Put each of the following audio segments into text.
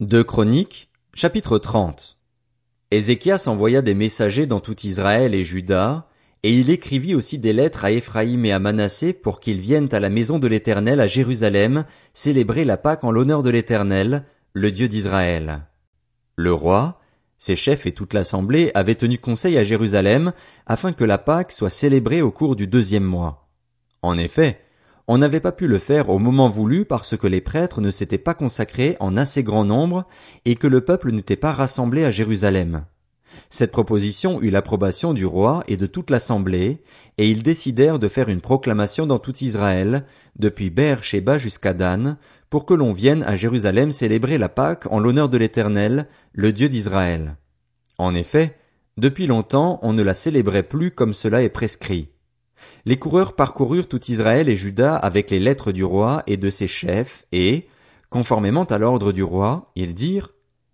Deux Chroniques, chapitre 30. Ézéchias envoya des messagers dans tout Israël et Juda, et il écrivit aussi des lettres à Éphraïm et à Manassé pour qu'ils viennent à la maison de l'Éternel à Jérusalem célébrer la Pâque en l'honneur de l'Éternel, le Dieu d'Israël. Le roi, ses chefs et toute l'assemblée avaient tenu conseil à Jérusalem afin que la Pâque soit célébrée au cours du deuxième mois. En effet, on n'avait pas pu le faire au moment voulu parce que les prêtres ne s'étaient pas consacrés en assez grand nombre et que le peuple n'était pas rassemblé à Jérusalem. Cette proposition eut l'approbation du roi et de toute l'assemblée, et ils décidèrent de faire une proclamation dans tout Israël, depuis Beer-Sheba jusqu'à Dan, pour que l'on vienne à Jérusalem célébrer la Pâque en l'honneur de l'Éternel, le Dieu d'Israël. En effet, depuis longtemps on ne la célébrait plus comme cela est prescrit. Les coureurs parcoururent tout Israël et Juda avec les lettres du roi et de ses chefs, et, conformément à l'ordre du roi, ils dirent,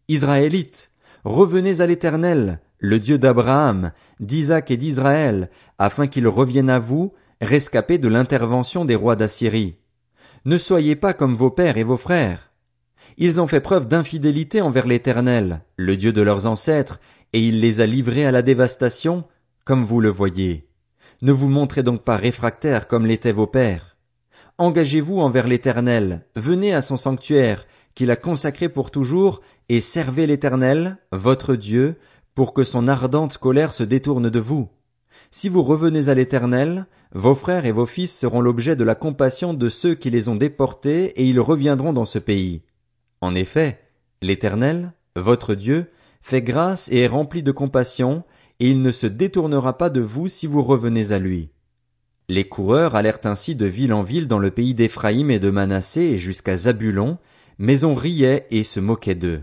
Israélites, revenez à l'Éternel, le Dieu d'Abraham, d'Isaac et d'Israël, afin qu'il revienne à vous, rescapés de l'intervention des rois d'Assyrie. Ne soyez pas comme vos pères et vos frères. Ils ont fait preuve d'infidélité envers l'Éternel, le Dieu de leurs ancêtres, et il les a livrés à la dévastation, comme vous le voyez. Ne vous montrez donc pas réfractaires comme l'étaient vos pères. Engagez-vous envers l'Éternel, venez à son sanctuaire, qu'il a consacré pour toujours, et servez l'Éternel, votre Dieu, pour que son ardente colère se détourne de vous. Si vous revenez à l'Éternel, vos frères et vos fils seront l'objet de la compassion de ceux qui les ont déportés, et ils reviendront dans ce pays. En effet, l'Éternel, votre Dieu, fait grâce et est rempli de compassion, et il ne se détournera pas de vous si vous revenez à lui. Les coureurs allèrent ainsi de ville en ville dans le pays d'Éphraïm et de Manassé et jusqu'à Zabulon, mais on riait et se moquait d'eux.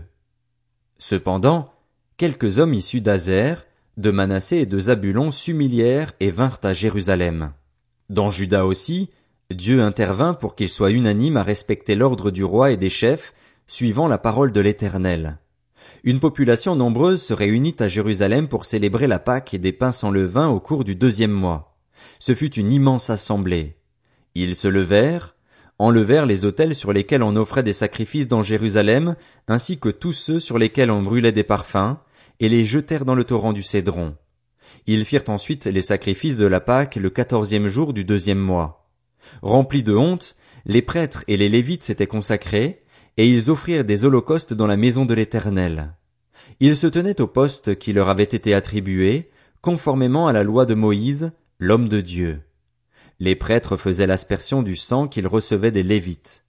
Cependant, quelques hommes issus d'Azer, de Manassé et de Zabulon s'humilièrent et vinrent à Jérusalem. Dans Juda aussi, Dieu intervint pour qu'il soit unanime à respecter l'ordre du roi et des chefs, suivant la parole de l'Éternel. Une population nombreuse se réunit à Jérusalem pour célébrer la Pâque et des pains sans levain au cours du deuxième mois. Ce fut une immense assemblée. Ils se levèrent, enlevèrent les autels sur lesquels on offrait des sacrifices dans Jérusalem, ainsi que tous ceux sur lesquels on brûlait des parfums, et les jetèrent dans le torrent du Cédron. Ils firent ensuite les sacrifices de la Pâque le quatorzième jour du deuxième mois. Remplis de honte, les prêtres et les Lévites s'étaient consacrés, et ils offrirent des holocaustes dans la maison de l'Éternel. Ils se tenaient au poste qui leur avait été attribué, conformément à la loi de Moïse, l'homme de Dieu. Les prêtres faisaient l'aspersion du sang qu'ils recevaient des Lévites.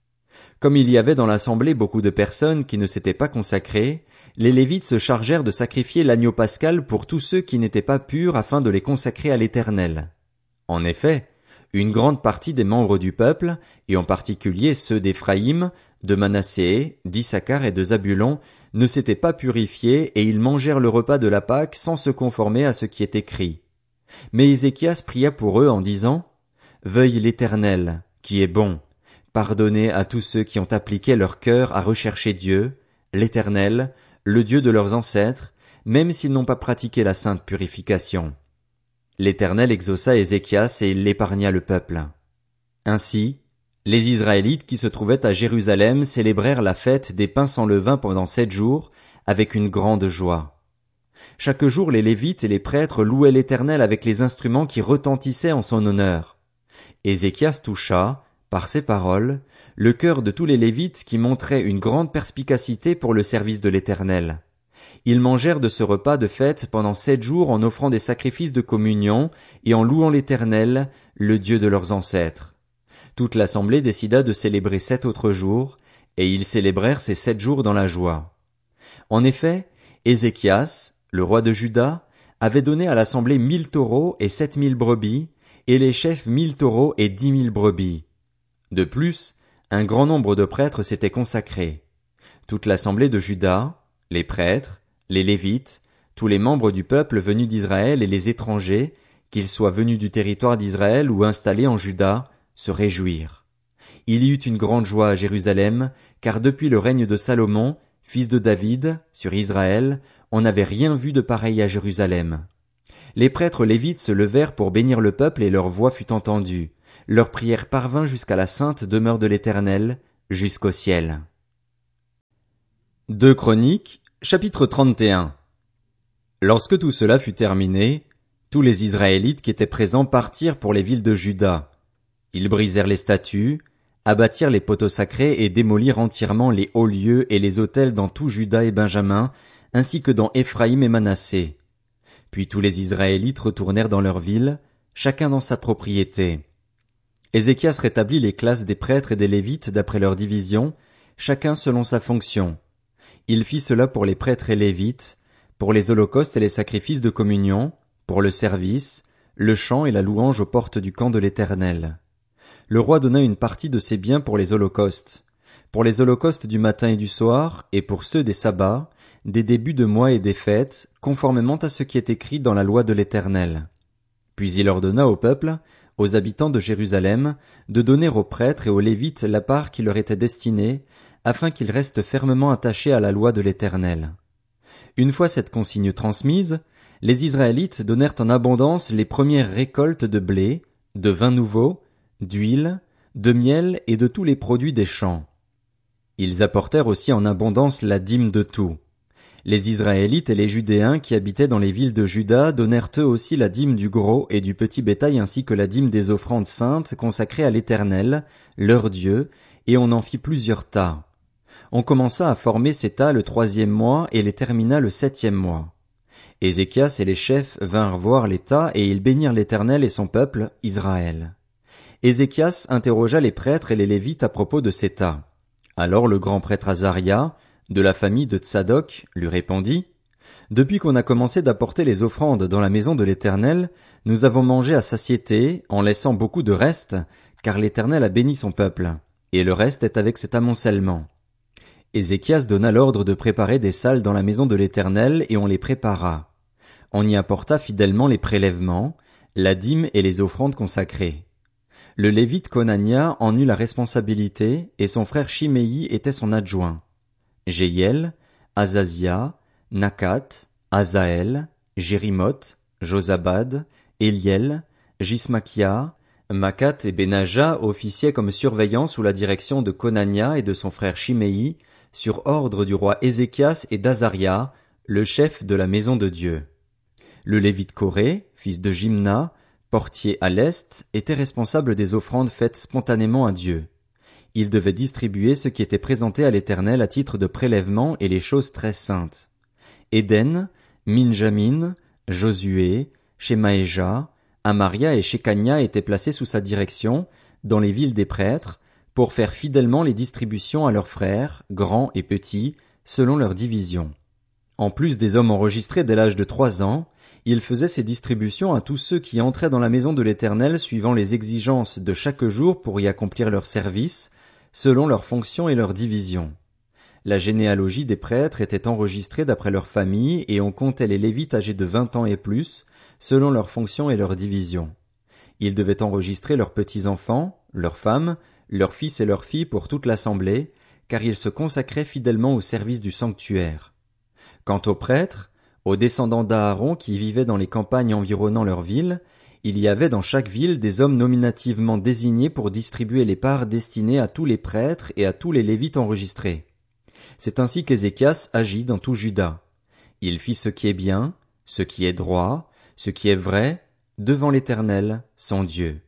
Comme il y avait dans l'assemblée beaucoup de personnes qui ne s'étaient pas consacrées, les Lévites se chargèrent de sacrifier l'agneau pascal pour tous ceux qui n'étaient pas purs afin de les consacrer à l'Éternel. En effet, une grande partie des membres du peuple, et en particulier ceux d'Éphraïm, de Manassé, d'Issachar et de Zabulon, ne s'étaient pas purifiés et ils mangèrent le repas de la Pâque sans se conformer à ce qui est écrit. Mais Ézéchias pria pour eux en disant, Veuille l'Éternel, qui est bon, pardonner à tous ceux qui ont appliqué leur cœur à rechercher Dieu, l'Éternel, le Dieu de leurs ancêtres, même s'ils n'ont pas pratiqué la sainte purification. L'Éternel exauça Ézéchias et il l'épargna le peuple. Ainsi, les Israélites qui se trouvaient à Jérusalem célébrèrent la fête des pains sans levain pendant sept jours, avec une grande joie. Chaque jour les Lévites et les prêtres louaient l'Éternel avec les instruments qui retentissaient en son honneur. Ézéchias toucha, par ses paroles, le cœur de tous les Lévites qui montraient une grande perspicacité pour le service de l'Éternel. Ils mangèrent de ce repas de fête pendant sept jours en offrant des sacrifices de communion et en louant l'Éternel, le Dieu de leurs ancêtres. Toute l'assemblée décida de célébrer sept autres jours, et ils célébrèrent ces sept jours dans la joie. En effet, Ézéchias, le roi de Juda, avait donné à l'assemblée mille taureaux et sept mille brebis, et les chefs mille taureaux et dix mille brebis. De plus, un grand nombre de prêtres s'étaient consacrés. Toute l'assemblée de Juda, les prêtres, les Lévites, tous les membres du peuple venus d'Israël et les étrangers, qu'ils soient venus du territoire d'Israël ou installés en Juda, se réjouir. Il y eut une grande joie à Jérusalem, car depuis le règne de Salomon, fils de David, sur Israël, on n'avait rien vu de pareil à Jérusalem. Les prêtres lévites se levèrent pour bénir le peuple et leur voix fut entendue. Leur prière parvint jusqu'à la sainte demeure de l'Éternel, jusqu'au ciel. Deux Chroniques, chapitre 31 Lorsque tout cela fut terminé, tous les Israélites qui étaient présents partirent pour les villes de Juda. Ils brisèrent les statues, abattirent les poteaux sacrés et démolirent entièrement les hauts lieux et les autels dans tout Juda et Benjamin, ainsi que dans Éphraïm et Manassé. Puis tous les Israélites retournèrent dans leurs villes, chacun dans sa propriété. Ézéchias rétablit les classes des prêtres et des Lévites d'après leur division, chacun selon sa fonction. Il fit cela pour les prêtres et Lévites, pour les holocaustes et les sacrifices de communion, pour le service, le chant et la louange aux portes du camp de l'Éternel. Le roi donna une partie de ses biens pour les holocaustes, pour les holocaustes du matin et du soir, et pour ceux des sabbats, des débuts de mois et des fêtes, conformément à ce qui est écrit dans la loi de l'Éternel. Puis il ordonna au peuple, aux habitants de Jérusalem, de donner aux prêtres et aux Lévites la part qui leur était destinée, afin qu'ils restent fermement attachés à la loi de l'Éternel. Une fois cette consigne transmise, les Israélites donnèrent en abondance les premières récoltes de blé, de vin nouveau, d'huile, de miel et de tous les produits des champs. Ils apportèrent aussi en abondance la dîme de tout. Les Israélites et les Judéens qui habitaient dans les villes de Juda donnèrent eux aussi la dîme du gros et du petit bétail ainsi que la dîme des offrandes saintes consacrées à l'Éternel, leur Dieu, et on en fit plusieurs tas. On commença à former ces tas le troisième mois et les termina le septième mois. Ézéchias et les chefs vinrent voir les tas et ils bénirent l'Éternel et son peuple, Israël. Ézéchias interrogea les prêtres et les Lévites à propos de ces tas. Alors le grand prêtre Azaria, de la famille de Tsadok, lui répondit, Depuis qu'on a commencé d'apporter les offrandes dans la maison de l'Éternel, nous avons mangé à satiété, en laissant beaucoup de reste, car l'Éternel a béni son peuple, et le reste est avec cet amoncellement. Ézéchias donna l'ordre de préparer des salles dans la maison de l'Éternel, et on les prépara. On y apporta fidèlement les prélèvements, la dîme et les offrandes consacrées. Le lévite Konania en eut la responsabilité, et son frère Chiméi était son adjoint. Jéiel, Azazia, Nakat, Azaël, Jérimoth, Josabad, Eliel, Jismakia, Makat et Benaja officiaient comme surveillants sous la direction de Konania et de son frère Chiméi, sur ordre du roi Ézéchias et d'Azaria, le chef de la maison de Dieu. Le lévite Corée, fils de Jimna, portier à l'est, était responsable des offrandes faites spontanément à Dieu il devait distribuer ce qui était présenté à l'Éternel à titre de prélèvement et les choses très saintes. Éden, Minjamin, Josué, Shemaéja, Amaria et Shekania étaient placés sous sa direction, dans les villes des prêtres, pour faire fidèlement les distributions à leurs frères, grands et petits, selon leur division. En plus des hommes enregistrés dès l'âge de trois ans, il faisait ces distributions à tous ceux qui entraient dans la maison de l'Éternel suivant les exigences de chaque jour pour y accomplir leur service, selon leurs fonctions et leurs divisions. La généalogie des prêtres était enregistrée d'après leur famille et on comptait les Lévites âgés de vingt ans et plus, selon leurs fonctions et leurs divisions. Ils devaient enregistrer leurs petits-enfants, leurs femmes, leurs fils et leurs filles pour toute l'assemblée, car ils se consacraient fidèlement au service du sanctuaire. Quant aux prêtres, aux descendants d'Aaron qui vivaient dans les campagnes environnant leur ville, il y avait dans chaque ville des hommes nominativement désignés pour distribuer les parts destinées à tous les prêtres et à tous les lévites enregistrés. C'est ainsi qu'Ézéchias agit dans tout Juda. Il fit ce qui est bien, ce qui est droit, ce qui est vrai, devant l'Éternel, son Dieu.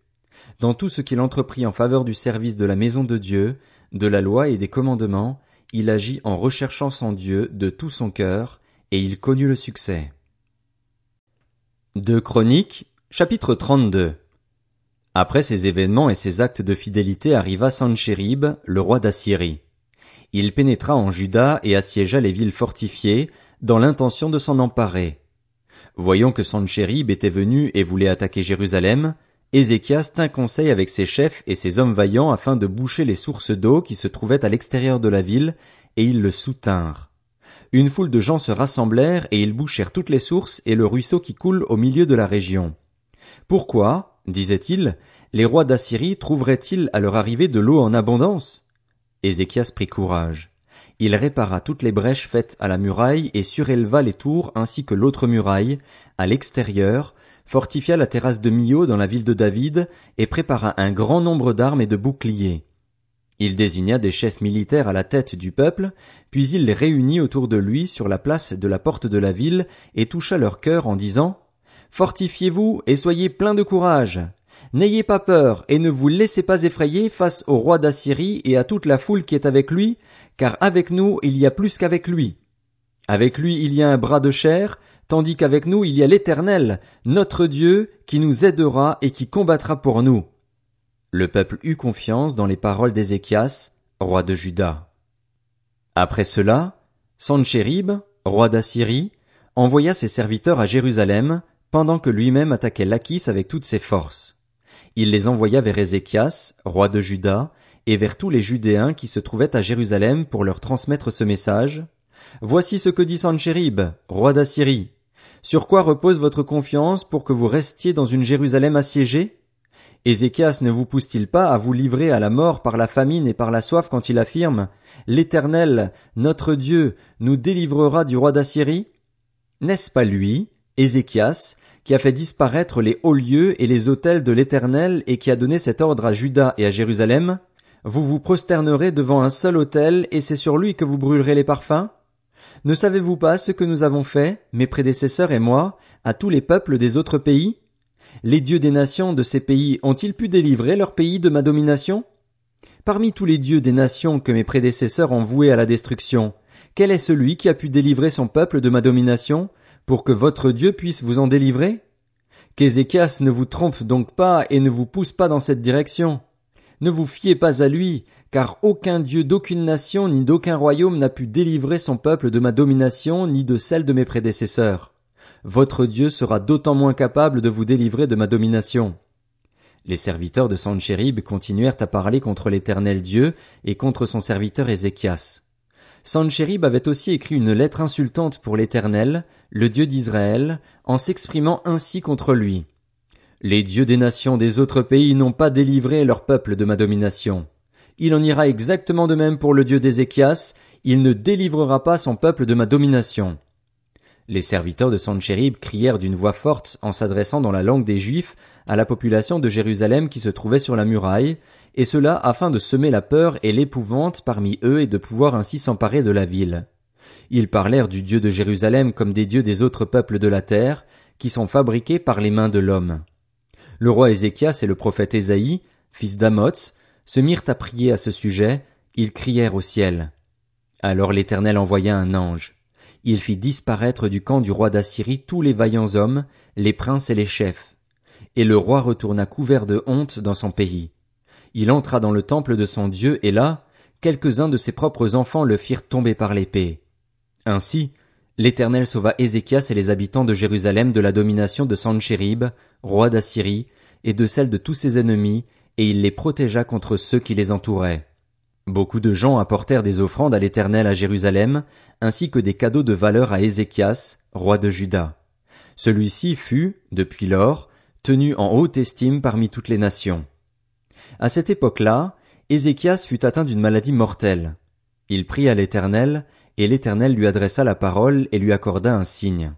Dans tout ce qu'il entreprit en faveur du service de la maison de Dieu, de la loi et des commandements, il agit en recherchant son Dieu de tout son cœur, et il connut le succès. De Chroniques, Chapitre 32 Après ces événements et ces actes de fidélité arriva Sanchérib, le roi d'Assyrie. Il pénétra en Juda et assiégea les villes fortifiées, dans l'intention de s'en emparer. Voyant que Sanchérib était venu et voulait attaquer Jérusalem, Ézéchias tint conseil avec ses chefs et ses hommes vaillants afin de boucher les sources d'eau qui se trouvaient à l'extérieur de la ville, et ils le soutinrent une foule de gens se rassemblèrent et ils bouchèrent toutes les sources et le ruisseau qui coule au milieu de la région. Pourquoi, disait-il, les rois d'Assyrie trouveraient-ils à leur arrivée de l'eau en abondance? Ézéchias prit courage. Il répara toutes les brèches faites à la muraille et suréleva les tours ainsi que l'autre muraille, à l'extérieur, fortifia la terrasse de Mio dans la ville de David et prépara un grand nombre d'armes et de boucliers. Il désigna des chefs militaires à la tête du peuple, puis il les réunit autour de lui sur la place de la porte de la ville et toucha leur cœur en disant Fortifiez-vous et soyez pleins de courage. N'ayez pas peur et ne vous laissez pas effrayer face au roi d'Assyrie et à toute la foule qui est avec lui, car avec nous il y a plus qu'avec lui. Avec lui il y a un bras de chair, tandis qu'avec nous il y a l'Éternel, notre Dieu, qui nous aidera et qui combattra pour nous. Le peuple eut confiance dans les paroles d'Ézéchias, roi de Juda. Après cela, Sanchérib, roi d'Assyrie, envoya ses serviteurs à Jérusalem, pendant que lui-même attaquait Lachis avec toutes ses forces. Il les envoya vers Ézéchias, roi de Juda, et vers tous les Judéens qui se trouvaient à Jérusalem pour leur transmettre ce message. Voici ce que dit Sanchérib, roi d'Assyrie. Sur quoi repose votre confiance pour que vous restiez dans une Jérusalem assiégée? Ézéchias ne vous pousse-t-il pas à vous livrer à la mort par la famine et par la soif quand il affirme L'Éternel, notre Dieu, nous délivrera du roi d'Assyrie? N'est-ce pas lui, Ézéchias, qui a fait disparaître les hauts lieux et les autels de l'Éternel et qui a donné cet ordre à Juda et à Jérusalem? Vous vous prosternerez devant un seul autel et c'est sur lui que vous brûlerez les parfums? Ne savez-vous pas ce que nous avons fait, mes prédécesseurs et moi, à tous les peuples des autres pays? Les dieux des nations de ces pays ont-ils pu délivrer leur pays de ma domination? Parmi tous les dieux des nations que mes prédécesseurs ont voués à la destruction, quel est celui qui a pu délivrer son peuple de ma domination, pour que votre Dieu puisse vous en délivrer? Qu'Ézéchias ne vous trompe donc pas et ne vous pousse pas dans cette direction. Ne vous fiez pas à lui, car aucun Dieu d'aucune nation ni d'aucun royaume n'a pu délivrer son peuple de ma domination ni de celle de mes prédécesseurs votre Dieu sera d'autant moins capable de vous délivrer de ma domination. Les serviteurs de Sanchérib continuèrent à parler contre l'éternel Dieu et contre son serviteur Ézéchias. Sanchérib avait aussi écrit une lettre insultante pour l'éternel, le Dieu d'Israël, en s'exprimant ainsi contre lui. Les dieux des nations des autres pays n'ont pas délivré leur peuple de ma domination. Il en ira exactement de même pour le Dieu d'Ézéchias, il ne délivrera pas son peuple de ma domination. Les serviteurs de Sanchérib crièrent d'une voix forte en s'adressant dans la langue des Juifs à la population de Jérusalem qui se trouvait sur la muraille, et cela afin de semer la peur et l'épouvante parmi eux et de pouvoir ainsi s'emparer de la ville. Ils parlèrent du Dieu de Jérusalem comme des dieux des autres peuples de la terre, qui sont fabriqués par les mains de l'homme. Le roi Ézéchias et le prophète Ésaïe, fils d'Amoz, se mirent à prier à ce sujet, ils crièrent au ciel. Alors l'Éternel envoya un ange il fit disparaître du camp du roi d'Assyrie tous les vaillants hommes, les princes et les chefs. Et le roi retourna couvert de honte dans son pays. Il entra dans le temple de son Dieu, et là, quelques-uns de ses propres enfants le firent tomber par l'épée. Ainsi, l'Éternel sauva Ézéchias et les habitants de Jérusalem de la domination de Sanchérib, roi d'Assyrie, et de celle de tous ses ennemis, et il les protégea contre ceux qui les entouraient. Beaucoup de gens apportèrent des offrandes à l'Éternel à Jérusalem, ainsi que des cadeaux de valeur à Ézéchias, roi de Juda. Celui-ci fut, depuis lors, tenu en haute estime parmi toutes les nations. À cette époque-là, Ézéchias fut atteint d'une maladie mortelle. Il prit à l'Éternel, et l'Éternel lui adressa la parole et lui accorda un signe.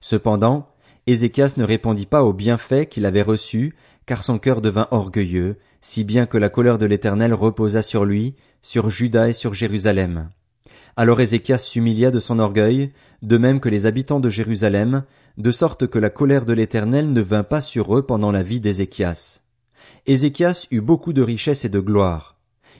Cependant, Ézéchias ne répondit pas aux bienfaits qu'il avait reçus, car son cœur devint orgueilleux, si bien que la colère de l'Éternel reposa sur lui, sur Juda et sur Jérusalem. Alors Ézéchias s'humilia de son orgueil, de même que les habitants de Jérusalem, de sorte que la colère de l'Éternel ne vint pas sur eux pendant la vie d'Ézéchias. Ézéchias eut beaucoup de richesses et de gloire.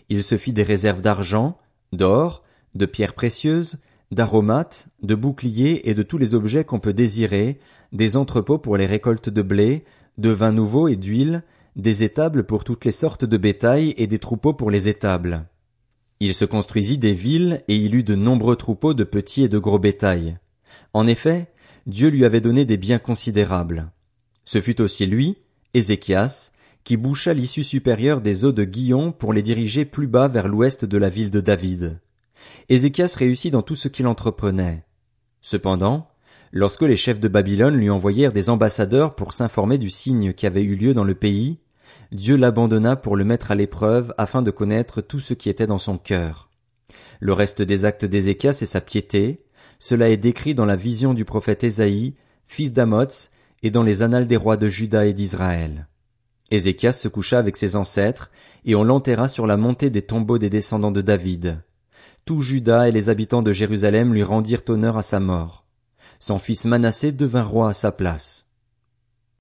Il se fit des réserves d'argent, d'or, de pierres précieuses, d'aromates, de boucliers et de tous les objets qu'on peut désirer, des entrepôts pour les récoltes de blé, de vin nouveau et d'huile, des étables pour toutes les sortes de bétail et des troupeaux pour les étables. Il se construisit des villes et il eut de nombreux troupeaux de petits et de gros bétail. En effet, Dieu lui avait donné des biens considérables. Ce fut aussi lui, Ézéchias, qui boucha l'issue supérieure des eaux de Guillon pour les diriger plus bas vers l'ouest de la ville de David. Ézéchias réussit dans tout ce qu'il entreprenait. Cependant, Lorsque les chefs de Babylone lui envoyèrent des ambassadeurs pour s'informer du signe qui avait eu lieu dans le pays, Dieu l'abandonna pour le mettre à l'épreuve afin de connaître tout ce qui était dans son cœur. Le reste des actes d'Ézéchias et sa piété, cela est décrit dans la vision du prophète Ésaïe, fils d'Amoz, et dans les annales des rois de Juda et d'Israël. Ézéchias se coucha avec ses ancêtres, et on l'enterra sur la montée des tombeaux des descendants de David. Tout Juda et les habitants de Jérusalem lui rendirent honneur à sa mort. Son fils Manassé devint roi à sa place.